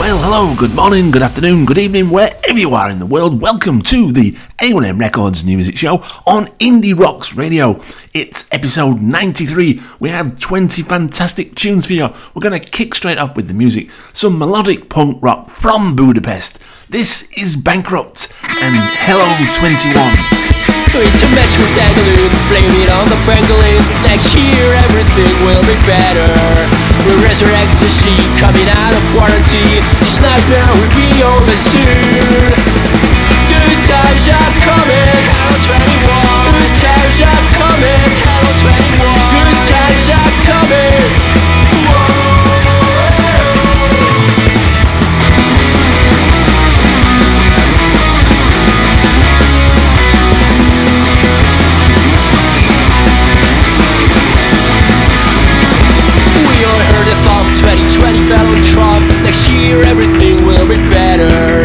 Well, hello, good morning, good afternoon, good evening, wherever you are in the world. Welcome to the A1M Records New Music Show on Indie Rocks Radio. It's episode 93. We have 20 fantastic tunes for you. We're going to kick straight off with the music. Some melodic punk rock from Budapest. This is Bankrupt and Hello 21. It's a mess with dangling, blame it on the pangolin Next year everything will be better We'll resurrect the sea, coming out of quarantine This nightmare will be over soon Good times are coming, Good times are coming, Good times are coming Next year everything will be better.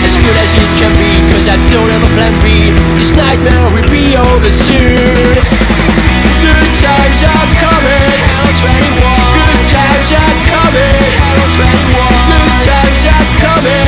As good as it can be Cause I don't have a plan B. This nightmare will be over soon. Good times are coming. Good times are coming. Good times are coming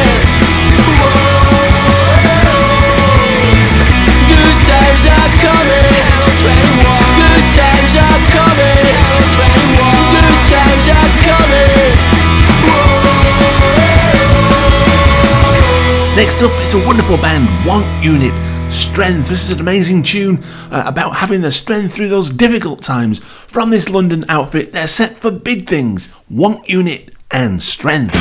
Next up is a wonderful band, Wonk Unit Strength. This is an amazing tune uh, about having the strength through those difficult times. From this London outfit, they're set for big things. Wonk Unit and Strength.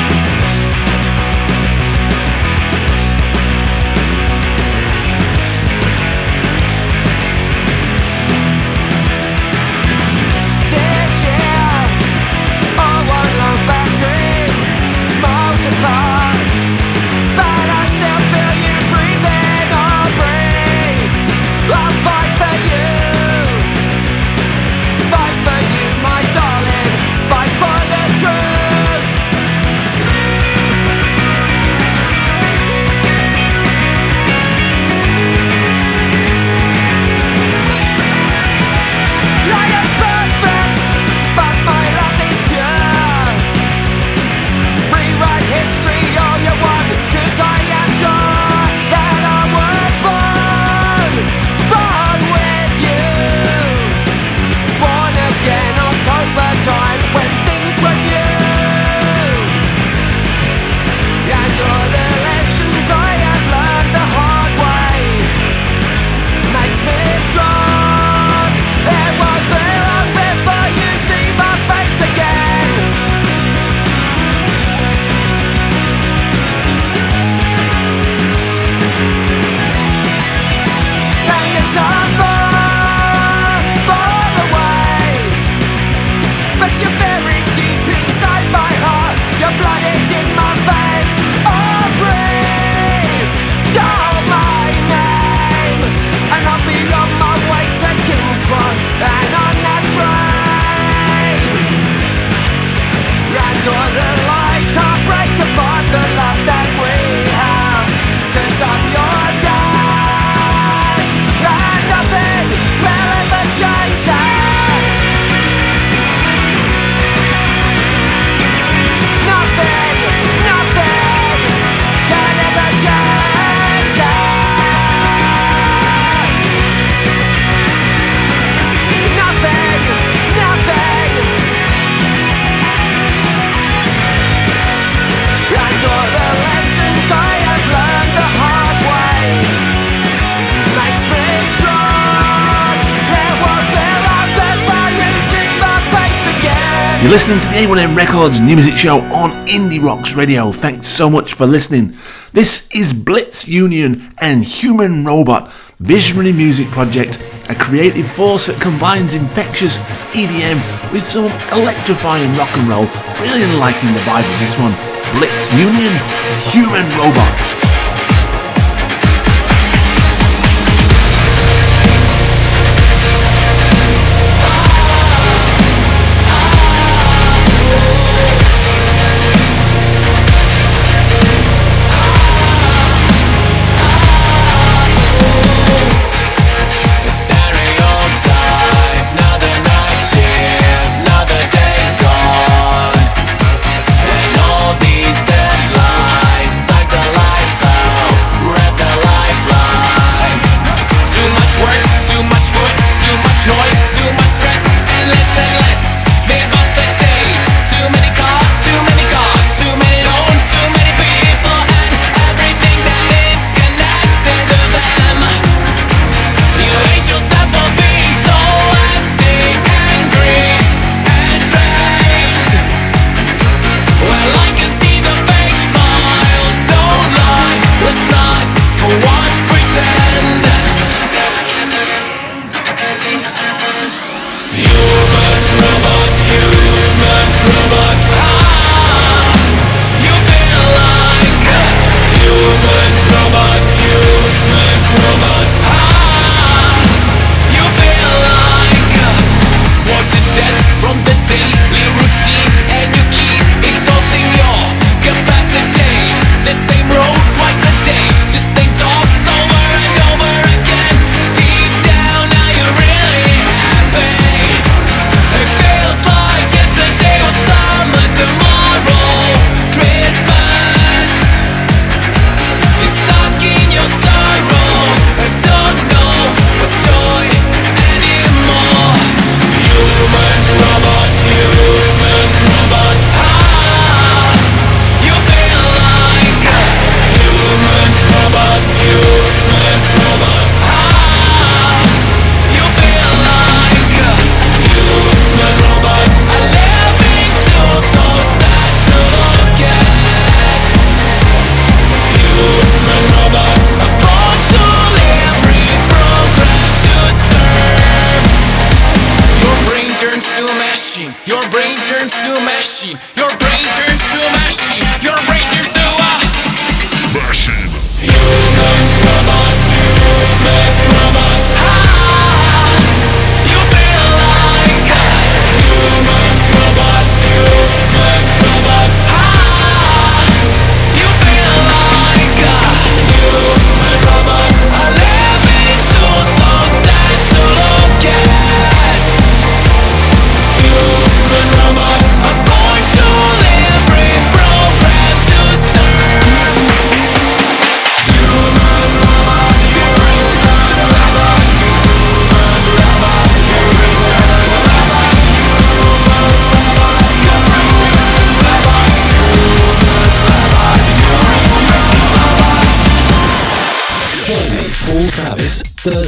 You're listening to the A1M Records New Music Show on Indie Rocks Radio. Thanks so much for listening. This is Blitz Union and Human Robot Visionary Music Project, a creative force that combines infectious EDM with some electrifying rock and roll. Really liking the vibe of this one. Blitz Union, Human Robot.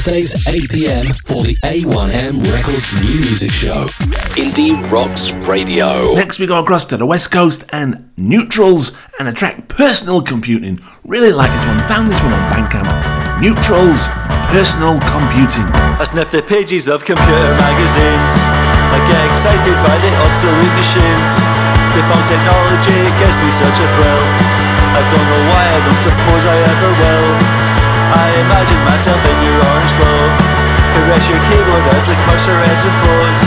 Thursdays 8pm for the A1M Records New Music Show. Indie Rocks Radio. Next, we go across to the West Coast and Neutrals and a track Personal Computing. Really like this one. Found this one on Bandcamp. Neutrals Personal Computing. I sniff the pages of computer magazines. I get excited by the obsolete machines. The found technology gives me such a thrill. I don't know why, I don't suppose I ever will. I imagine myself in your orange glow. Caress your keyboard as the cursor ebbs and flows.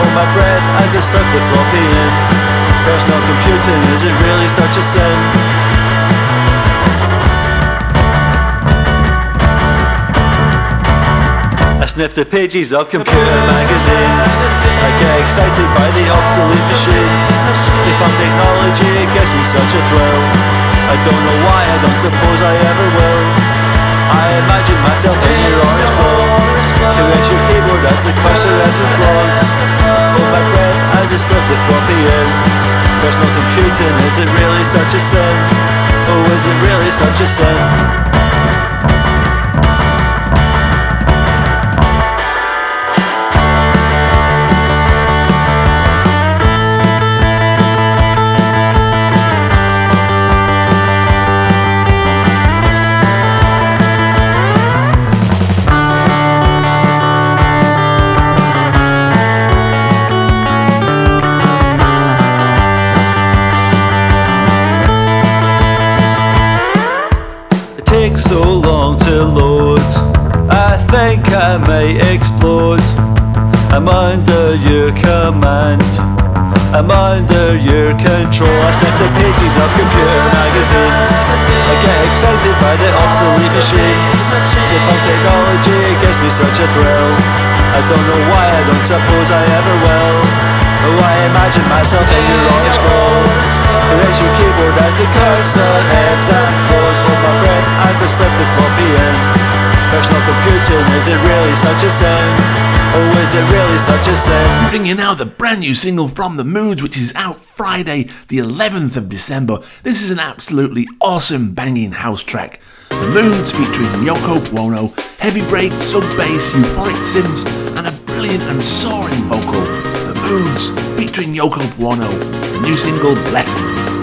Hold my breath as I slip the floppy in. Personal computing, is it really such a sin? I sniff the pages of computer magazines. I get excited by the obsolete machines. They found technology, it gives me such a thrill. I don't know why, I don't suppose I ever will. I imagine myself in your orange glow. Caress your keyboard as the cursor ebbs and flows. Hold my breath as I slip the floppy in. Personal computing, is it really such a sin? Oh, is it really such a sin? Command. I'm under your control. I snap the pages of computer magazines. I get excited by the obsolete machines. The fun technology gives me such a thrill. I don't know why, I don't suppose I ever will. Oh, I imagine myself in your orange glow. Erase your keyboard as the cursor ebbs and flows. Hold my breath as I slip the floppy in. Personal computing, is it really such a sin? Oh, is it really such a sin? Bring you now the brand new single from The Moods, which is out Friday, the 11th of December. This is an absolutely awesome banging house track. The Moods featuring Yoko Pwno, heavy break, sub bass, euphoric synths, and a brilliant and soaring vocal. The Moods featuring Yoko Pwno, the new single Blessings.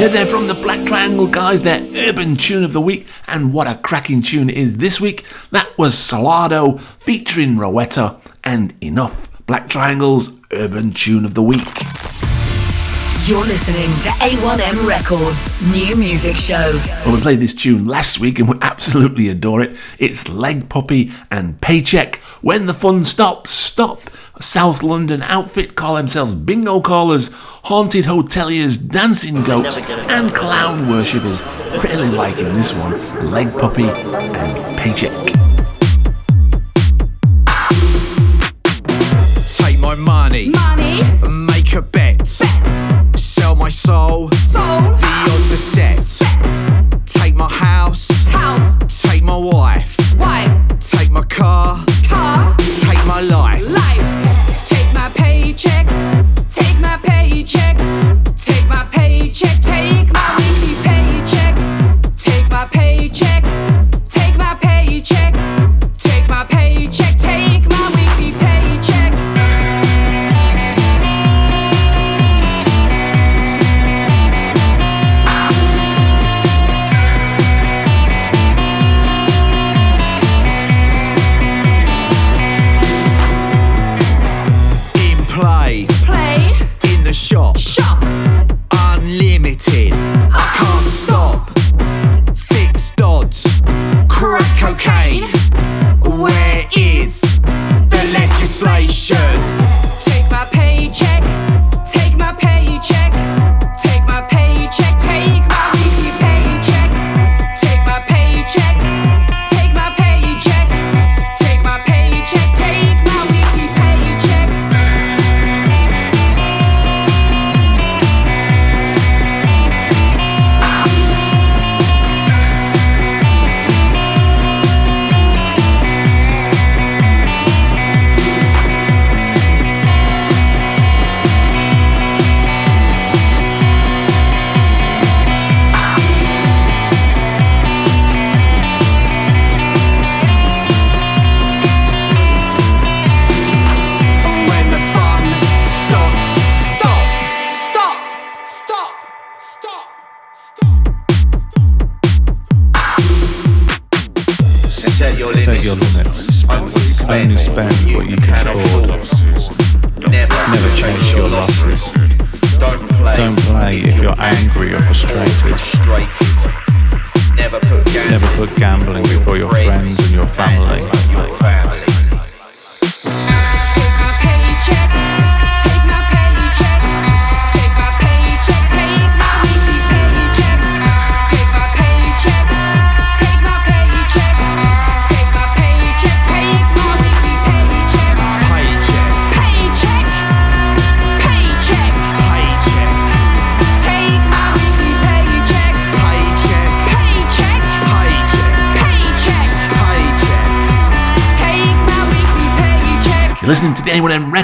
Guys, their urban tune of the week, and what a cracking tune it is this week. That was Solardo featuring Rowetta and Enough. Black Triangle's urban tune of the week. You're listening to A1M Records new music show. Well, we played this tune last week and we absolutely adore it. It's Leg Puppy and Paycheck. When the fun stops, stop. South London outfit call themselves bingo callers, haunted hoteliers, dancing goats, and clown worshippers. Really liking this one. Leg Puppy and Paycheck. Take my money, Money, make a bet, bet, sell my soul, soul, the odds are set. bet, Take my house, house, take my wife, wife, take my car, car, take my life. life. Take legislation?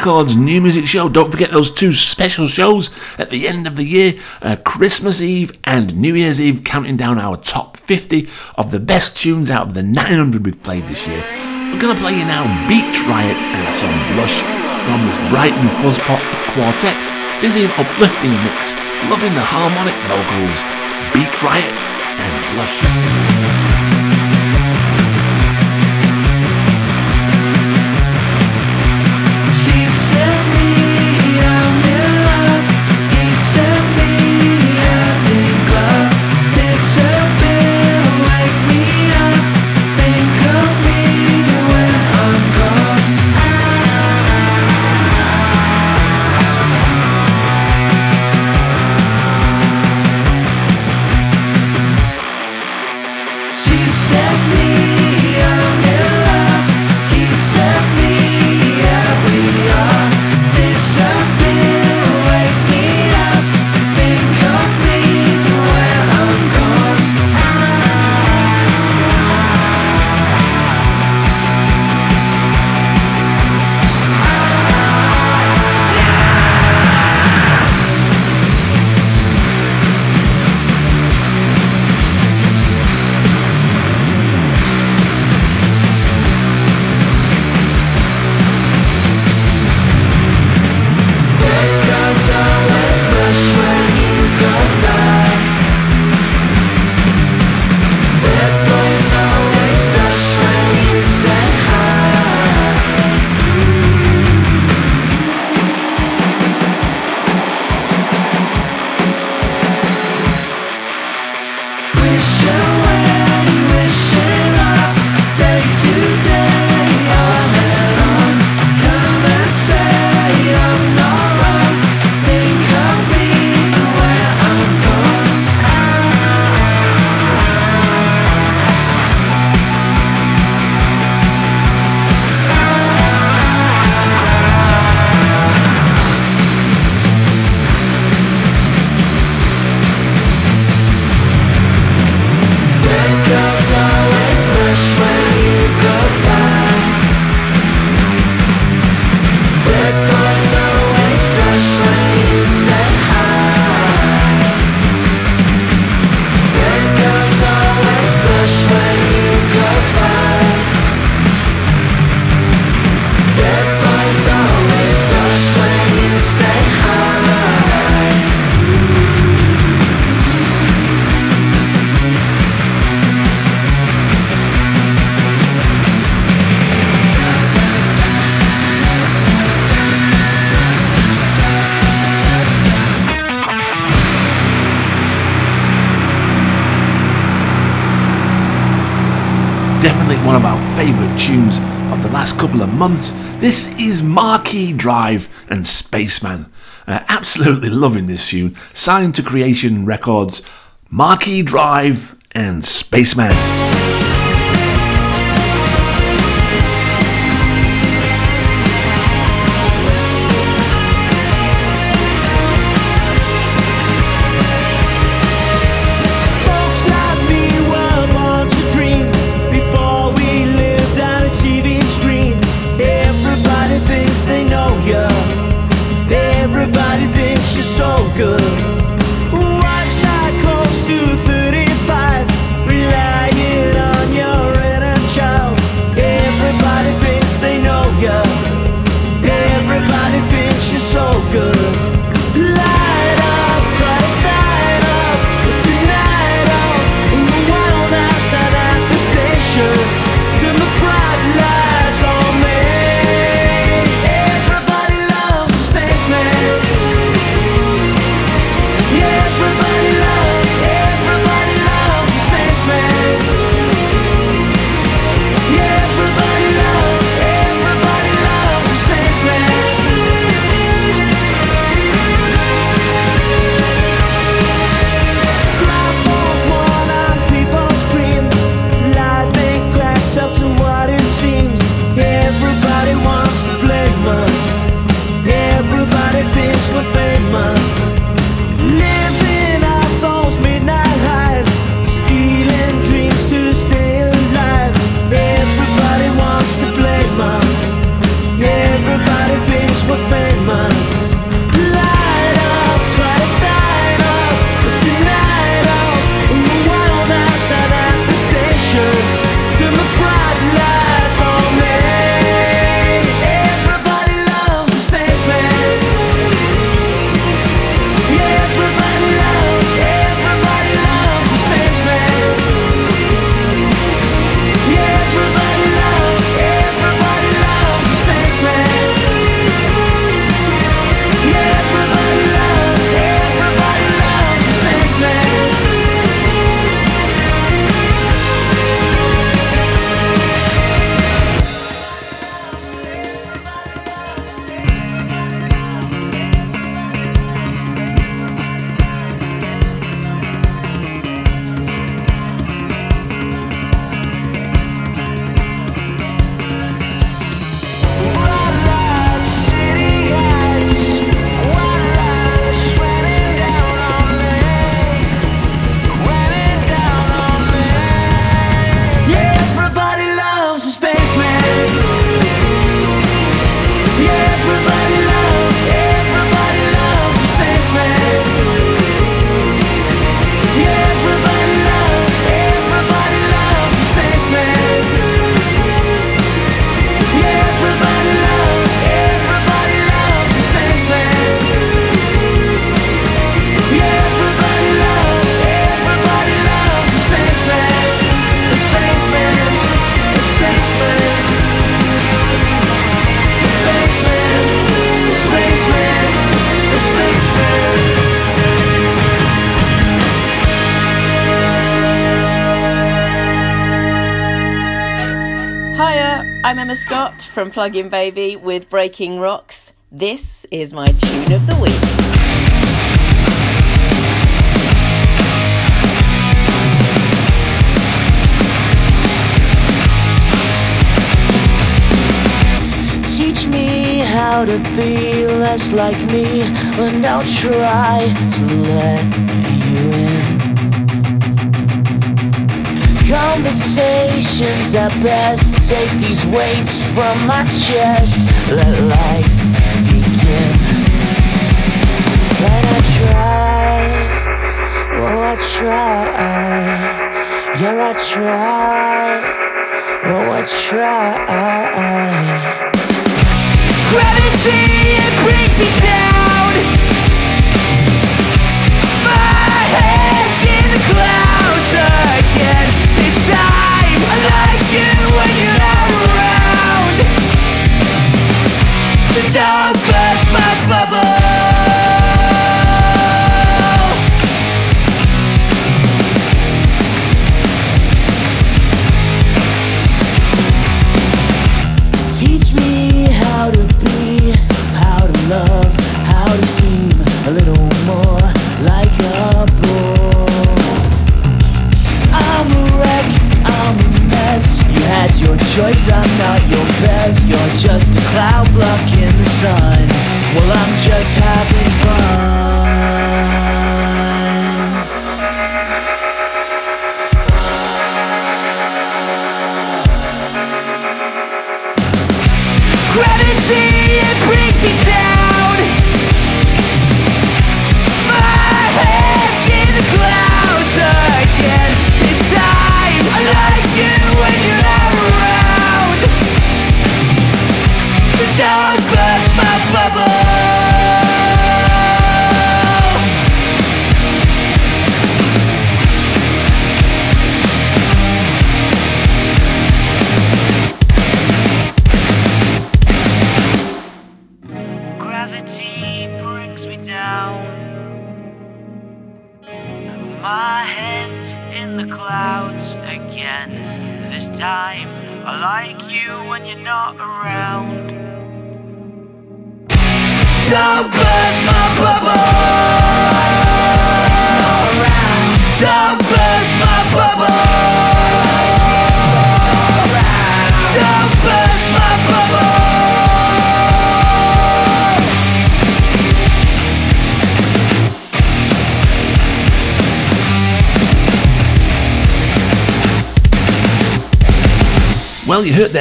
records, new music show. Don't forget those two special shows at the end of the year uh, Christmas Eve and New Year's Eve, counting down our top 50 of the best tunes out of the 900 we've played this year. We're going to play you now Beach Riot and some Blush from this Brighton Fuzz Pop Quartet. Fizzy and uplifting mix, loving the harmonic vocals, Beach Riot and Blush. tunes of the last couple of months. This is Marquis Drive and Spaceman. Uh, absolutely loving this tune. Signed to Creation Records, Marquis Drive and Spaceman. I'm Emma Scott from Plug In Baby with Breaking Rocks. This is my tune of the week. teach me how to be less like me, and I'll try to let you in. Conversations at best. Take these weights from my chest. Let life begin. When I try, oh, I try. Yeah, I try, oh, I try. Gravity, it brings me down. when you're not around. The dog. choice, I'm not your best. You're just a cloud blocking the sun. Well, I'm just having fun. Gravity, it brings me down.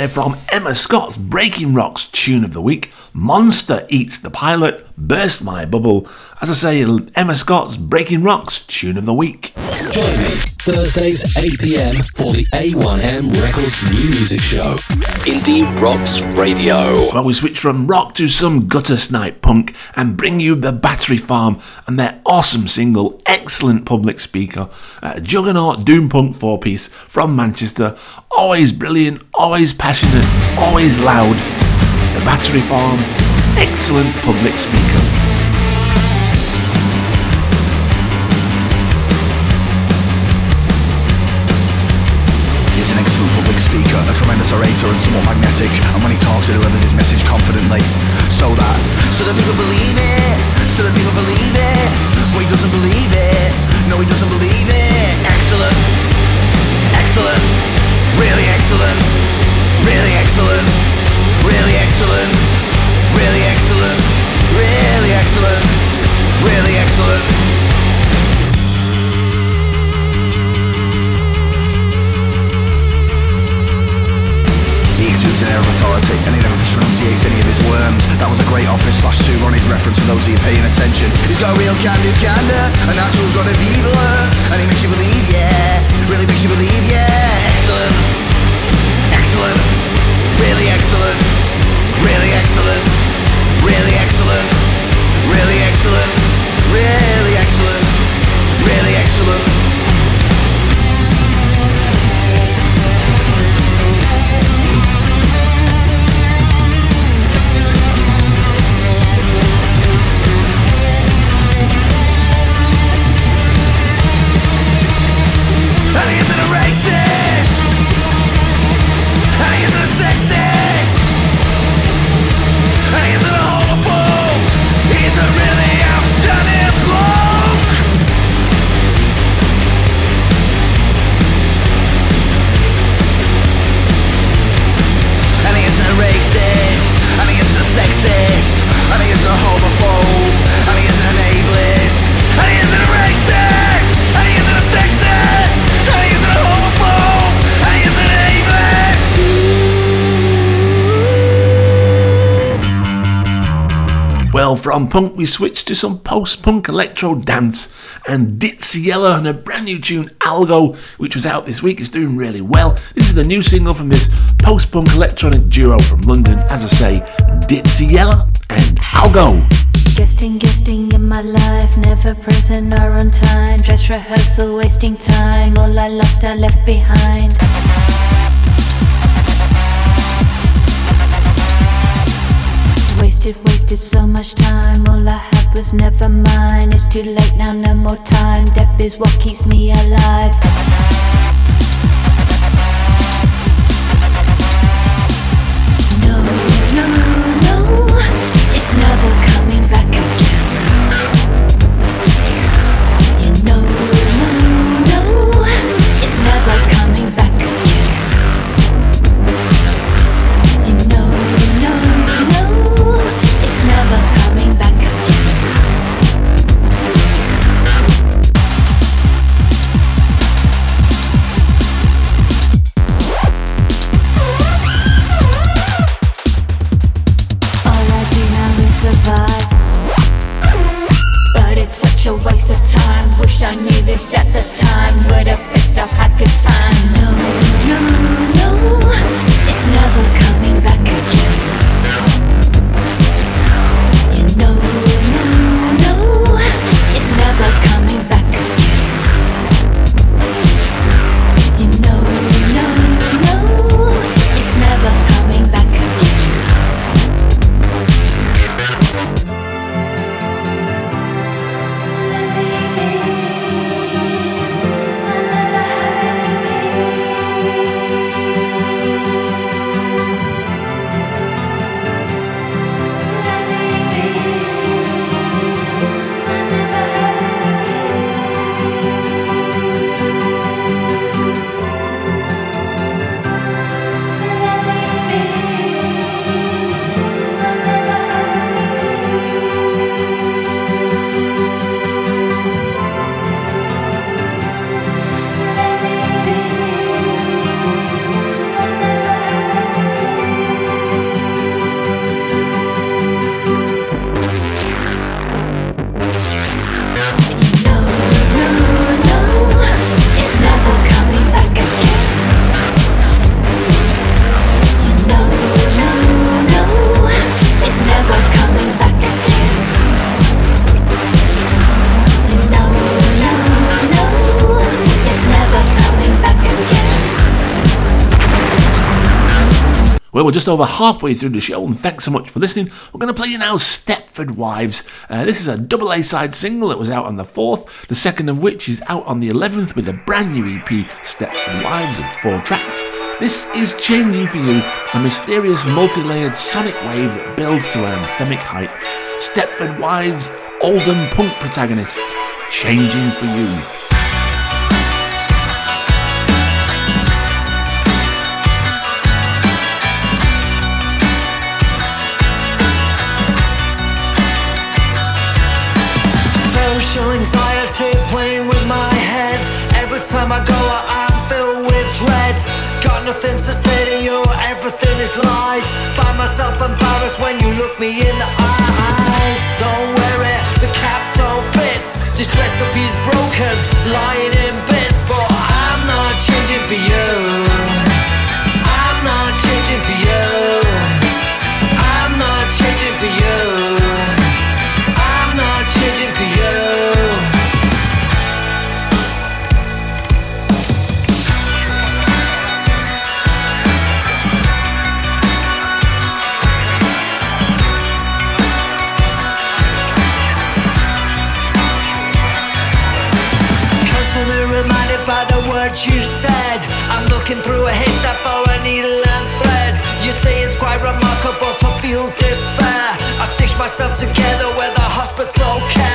There from Emma Scott's Breaking Rocks tune of the week, Monster Eats the Pilot, Burst My Bubble. As I say, Emma Scott's Breaking Rocks tune of the week. Join me Thursdays 8pm for the A1M Records New Music Show. Indie Rocks Radio. Well, we switch from rock to some gutter snipe punk and bring you the Battery Farm and their awesome single, Excellent Public Speaker, a juggernaut doom punk four piece from Manchester. Always brilliant, always passionate, always loud. The Battery Farm, Excellent Public Speaker. Orator and somewhat magnetic. And when he talks, he delivers his message confidently. So that, So that people believe it, so that people believe it. But he doesn't believe it, no, he doesn't believe it. Excellent, excellent, really punk we switch to some post-punk electro dance and Ditsea Yella and a brand new tune Algo, which was out this week, is doing really well. This is the new single from this post-punk electronic duo from London, as I say, Ditsea Yella and Algo. Guesting, guesting in my life, never present or on time. Dress rehearsal, wasting time. All I lost, I left behind. Wasted, so much time. All I had was never mine. It's too late now, no more time. Death is what keeps me alive. Well, we're just over halfway through the show, and thanks so much for listening. We're going to play you now Stepford Wives. Uh, this is a double A side single that was out on the 4th, the second of which is out on the 11th with a brand new EP, Stepford Wives, of four tracks. This is Changing for You, a mysterious multi layered sonic wave that builds to an anthemic height. Stepford Wives, Oldham punk protagonists, Changing for You. Time I go I'm filled with dread. Got nothing to say to you, everything is lies. Find myself embarrassed when you look me in the eyes. Don't wear it, the cap don't fit. This recipe's broken, lying in bits. Words you said. I'm looking through a haystack for a needle and thread. You say it's quite remarkable to feel despair. I stitch myself together with a hospital care.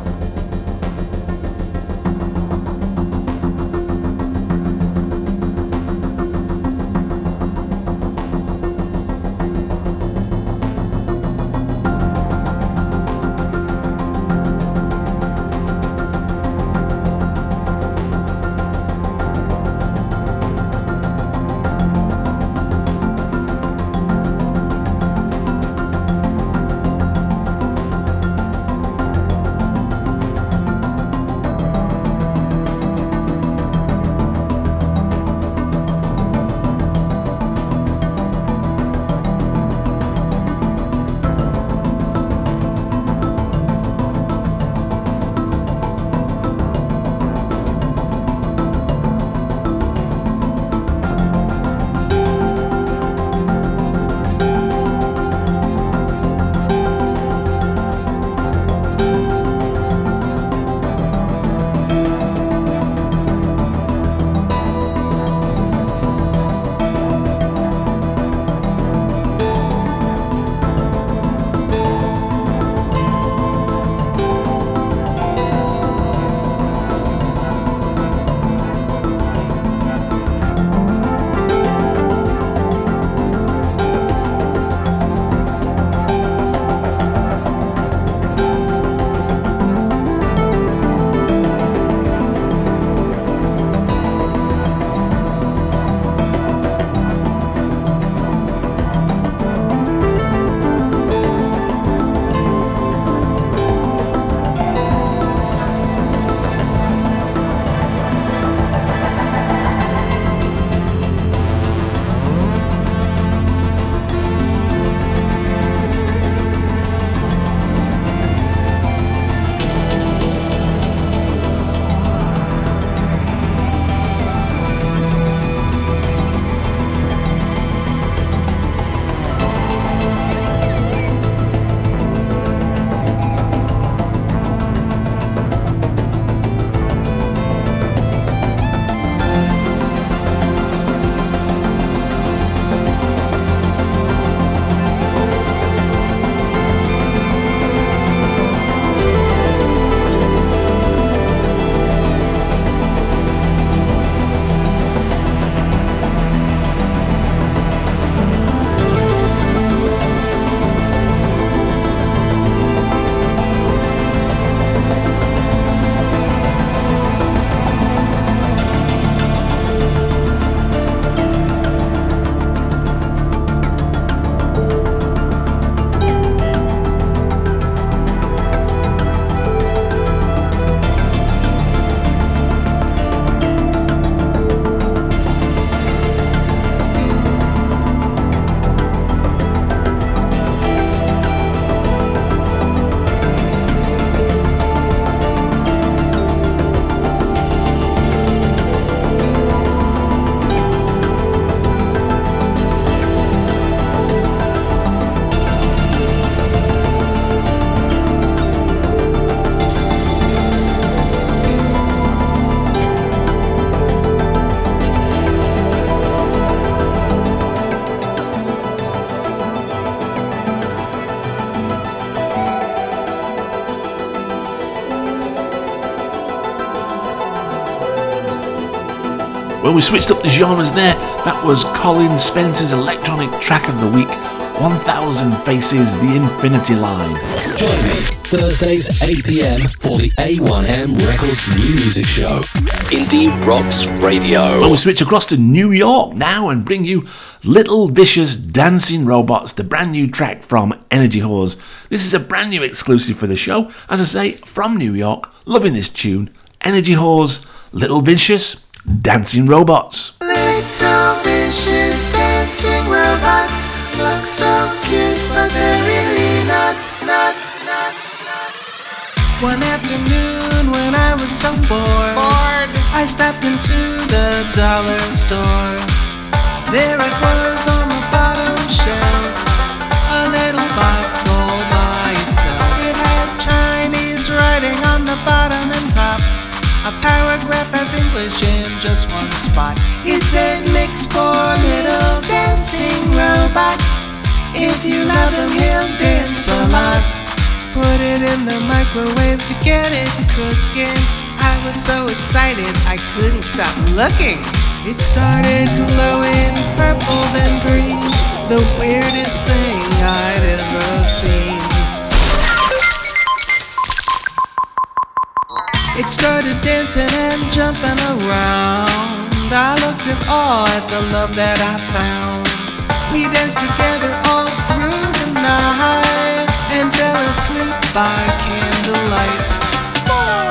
We switched up the genres there. That was Colin Spencer's electronic track of the week, 1000 Faces, The Infinity Line. Join me Thursdays 8pm for the A1M Records New Music Show. Indie Rocks Radio. Well, we switch across to New York now and bring you Little Vicious Dancing Robots, the brand new track from Energy Whores. This is a brand new exclusive for the show. As I say, from New York, loving this tune. Energy Whores, Little Vicious Dancing Robots. Little vicious dancing robots look so cute, but they're really not, not, not, not. One afternoon when I was so bored, bored, I stepped into the dollar store. There it was on the bottom shelf, a little box all by itself. It had Chinese writing on the bottom and top, a paragraph of English in just one spot. It's a mix for little dancing robot. If you love him, he'll dance a lot. Put it in the microwave to get it cooking. I was so excited I couldn't stop looking. It started glowing purple then green, the weirdest thing I'd ever seen. It started dancing and jumping around. I looked in awe at the love that I found. We danced together all through the night and fell asleep by candlelight.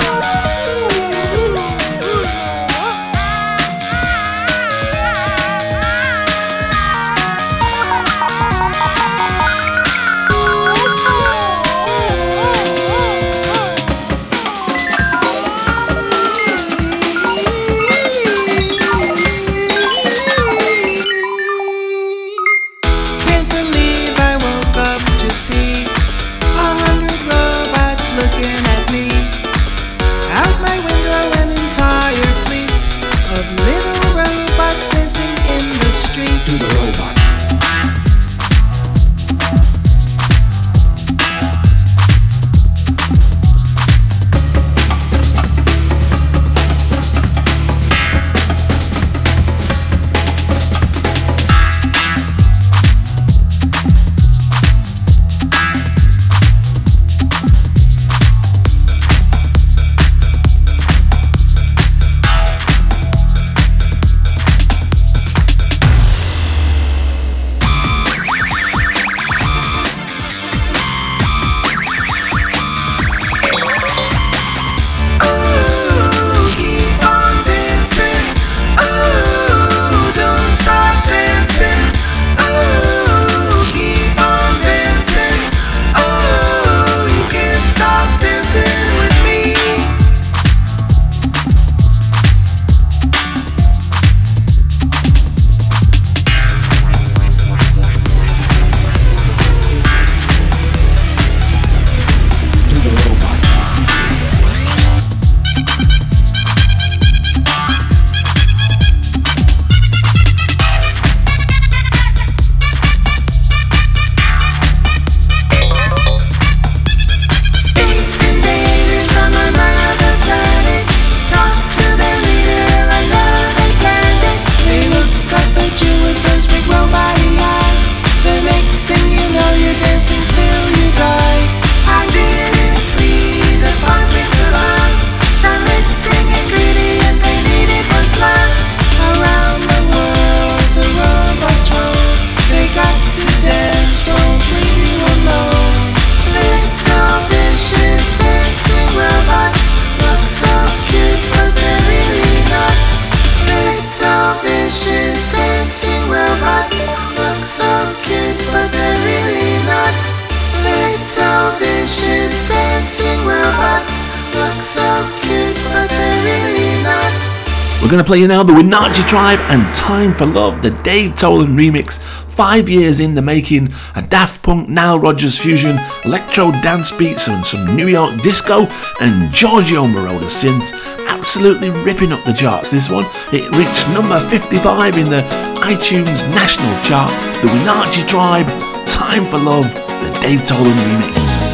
We're going to play you now the Winachi Tribe and Time for Love, the Dave Tolan remix. Five years in the making, a Daft Punk Nile Rodgers fusion, electro dance beats and some New York disco, and Giorgio Moroder synths. Absolutely ripping up the charts. This one, it reached number 55 in the iTunes National Chart. The Winachi Tribe, Time for Love, the Dave Tolan remix.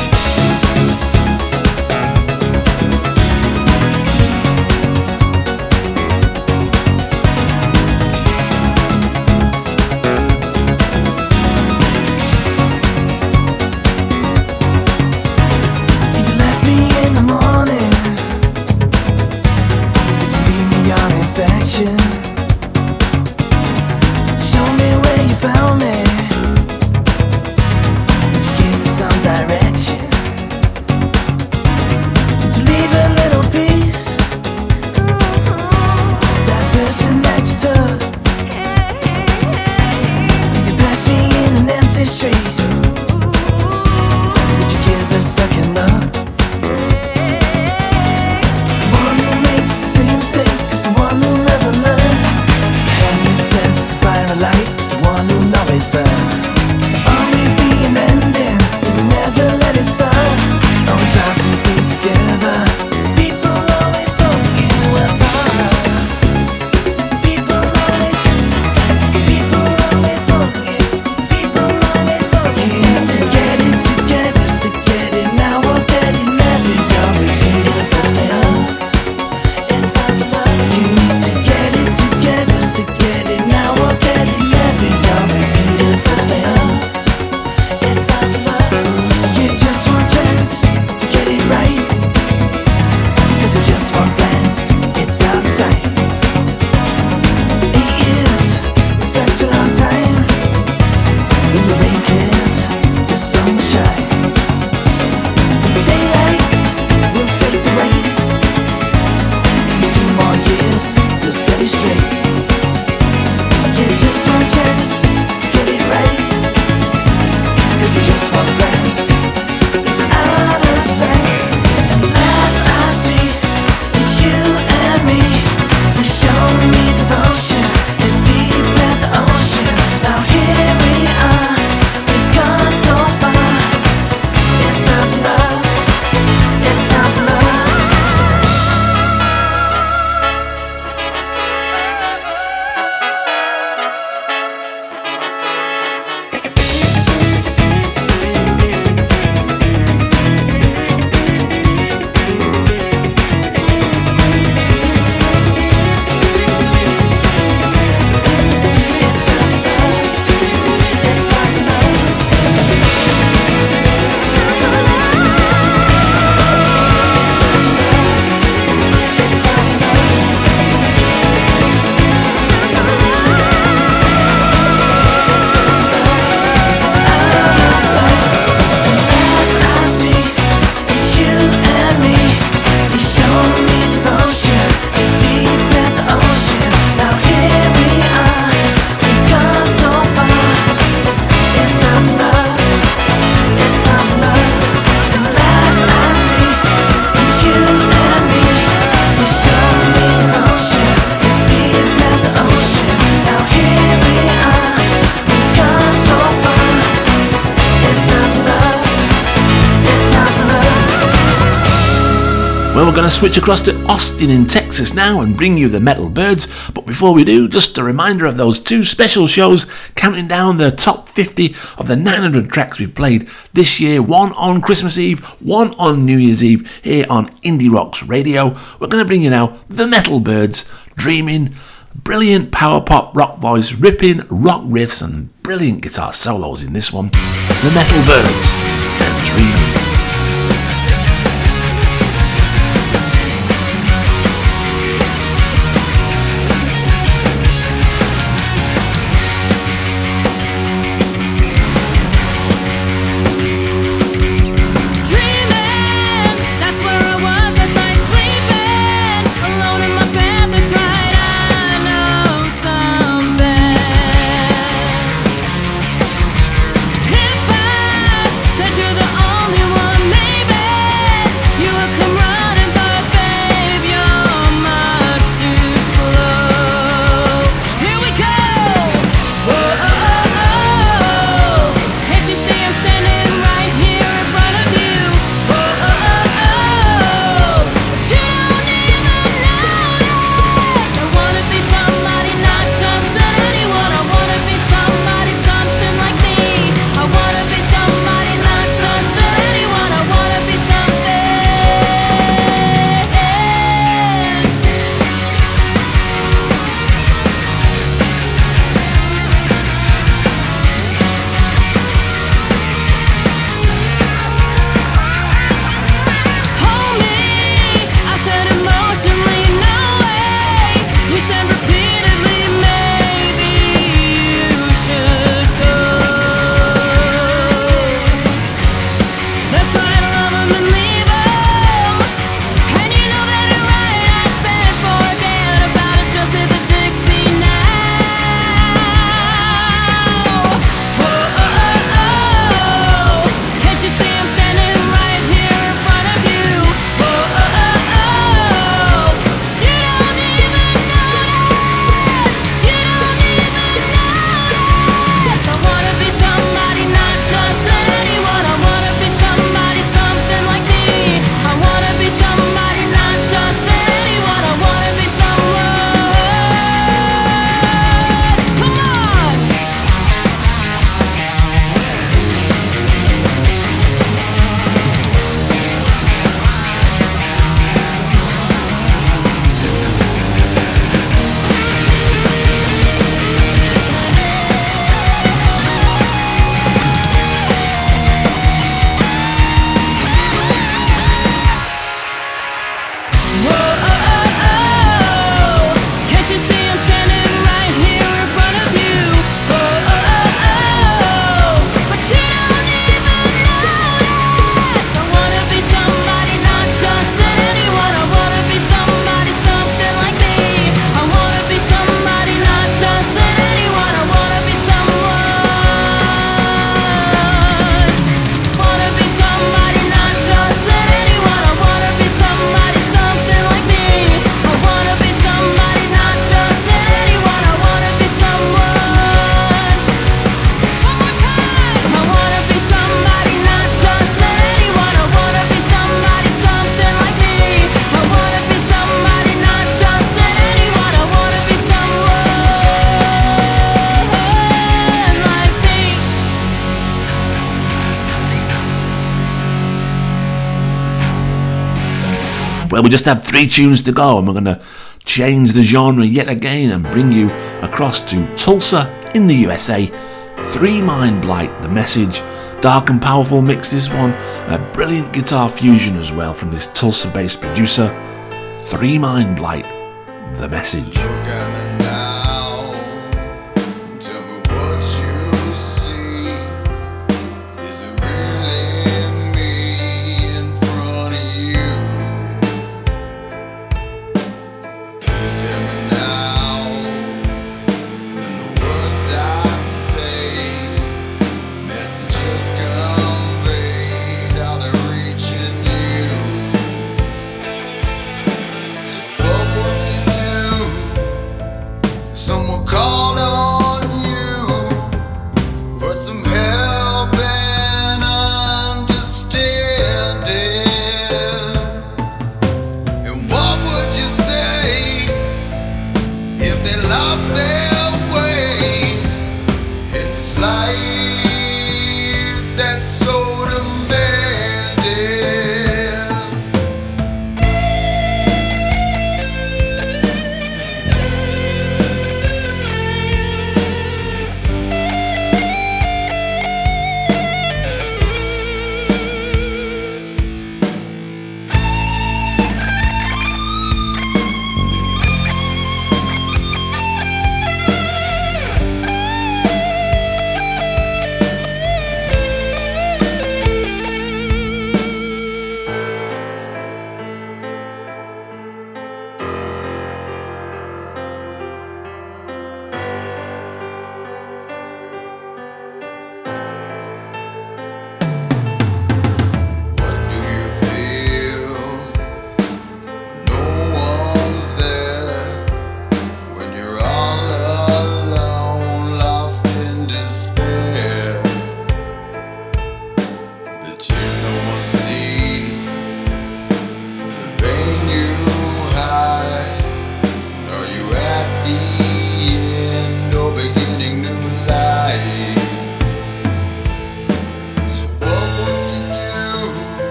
switch across to Austin in Texas now and bring you the Metal Byrds. But before we do, just a reminder of those two special shows counting down the top 50 of the 900 tracks we've played this year one on Christmas Eve, one on New Year's Eve here on Indie Rocks Radio. We're going to bring you now the Metal Byrds, Dreaming, brilliant power pop rock voice, ripping rock riffs, and brilliant guitar solos in this one. The Metal Byrds. we just have three tunes to go, and we're going to change the genre yet again and bring you across to Tulsa in the USA. Three Mind Blight, the message. Dark and powerful mix, this one. A brilliant guitar fusion as well from this Tulsa based producer. Three Mind Blight, the message.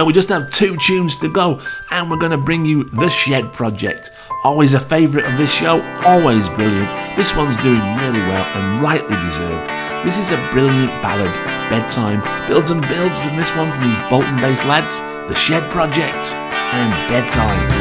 where we just have two tunes to go and we're going to bring you The Shed Project. Always a favourite of this show, always brilliant. This one's doing really well and rightly deserved. This is a brilliant ballad, bedtime, builds and builds from this one from these Bolton based lads, The Shed Project, and bedtime.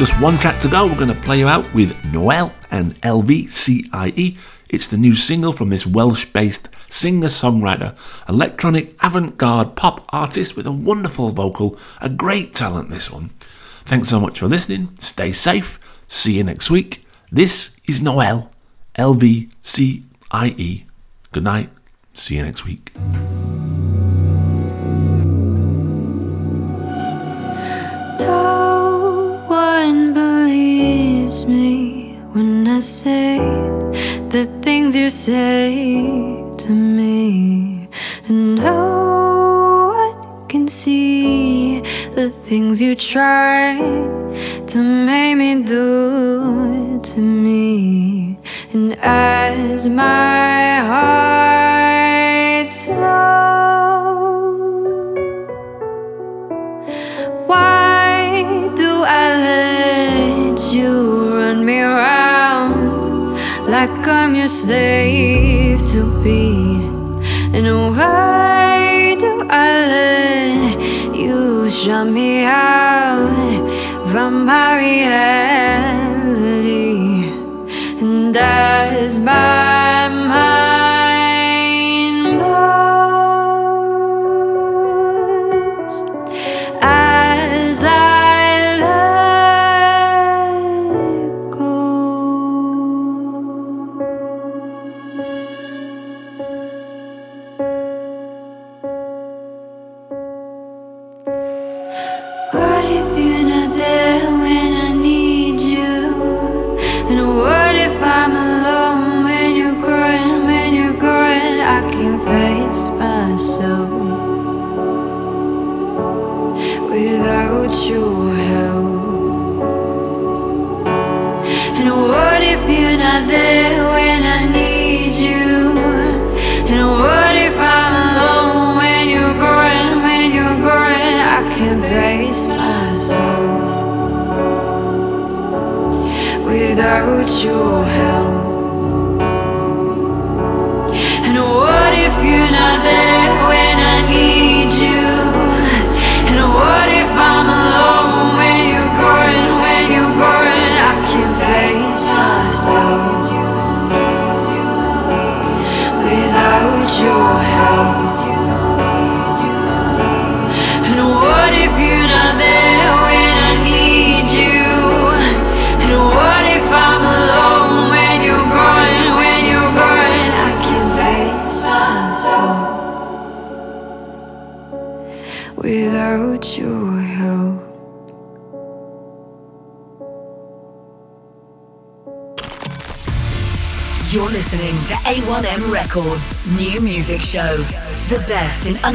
just one track to go. We're going to play you out with Noelle and LVCIE. It's the new single from this Welsh based singer songwriter, electronic avant garde pop artist with a wonderful vocal, a great talent, this one. Thanks so much for listening. Stay safe. See you next week. This is Noelle, LVCIE. Good night. See you next week. touch me when I say the things you say to me, and no one can see the things you try to make me do to me, and as my heart slows. Around like I'm your slave to be? And why do I let you shut me out from my reality? And as my mind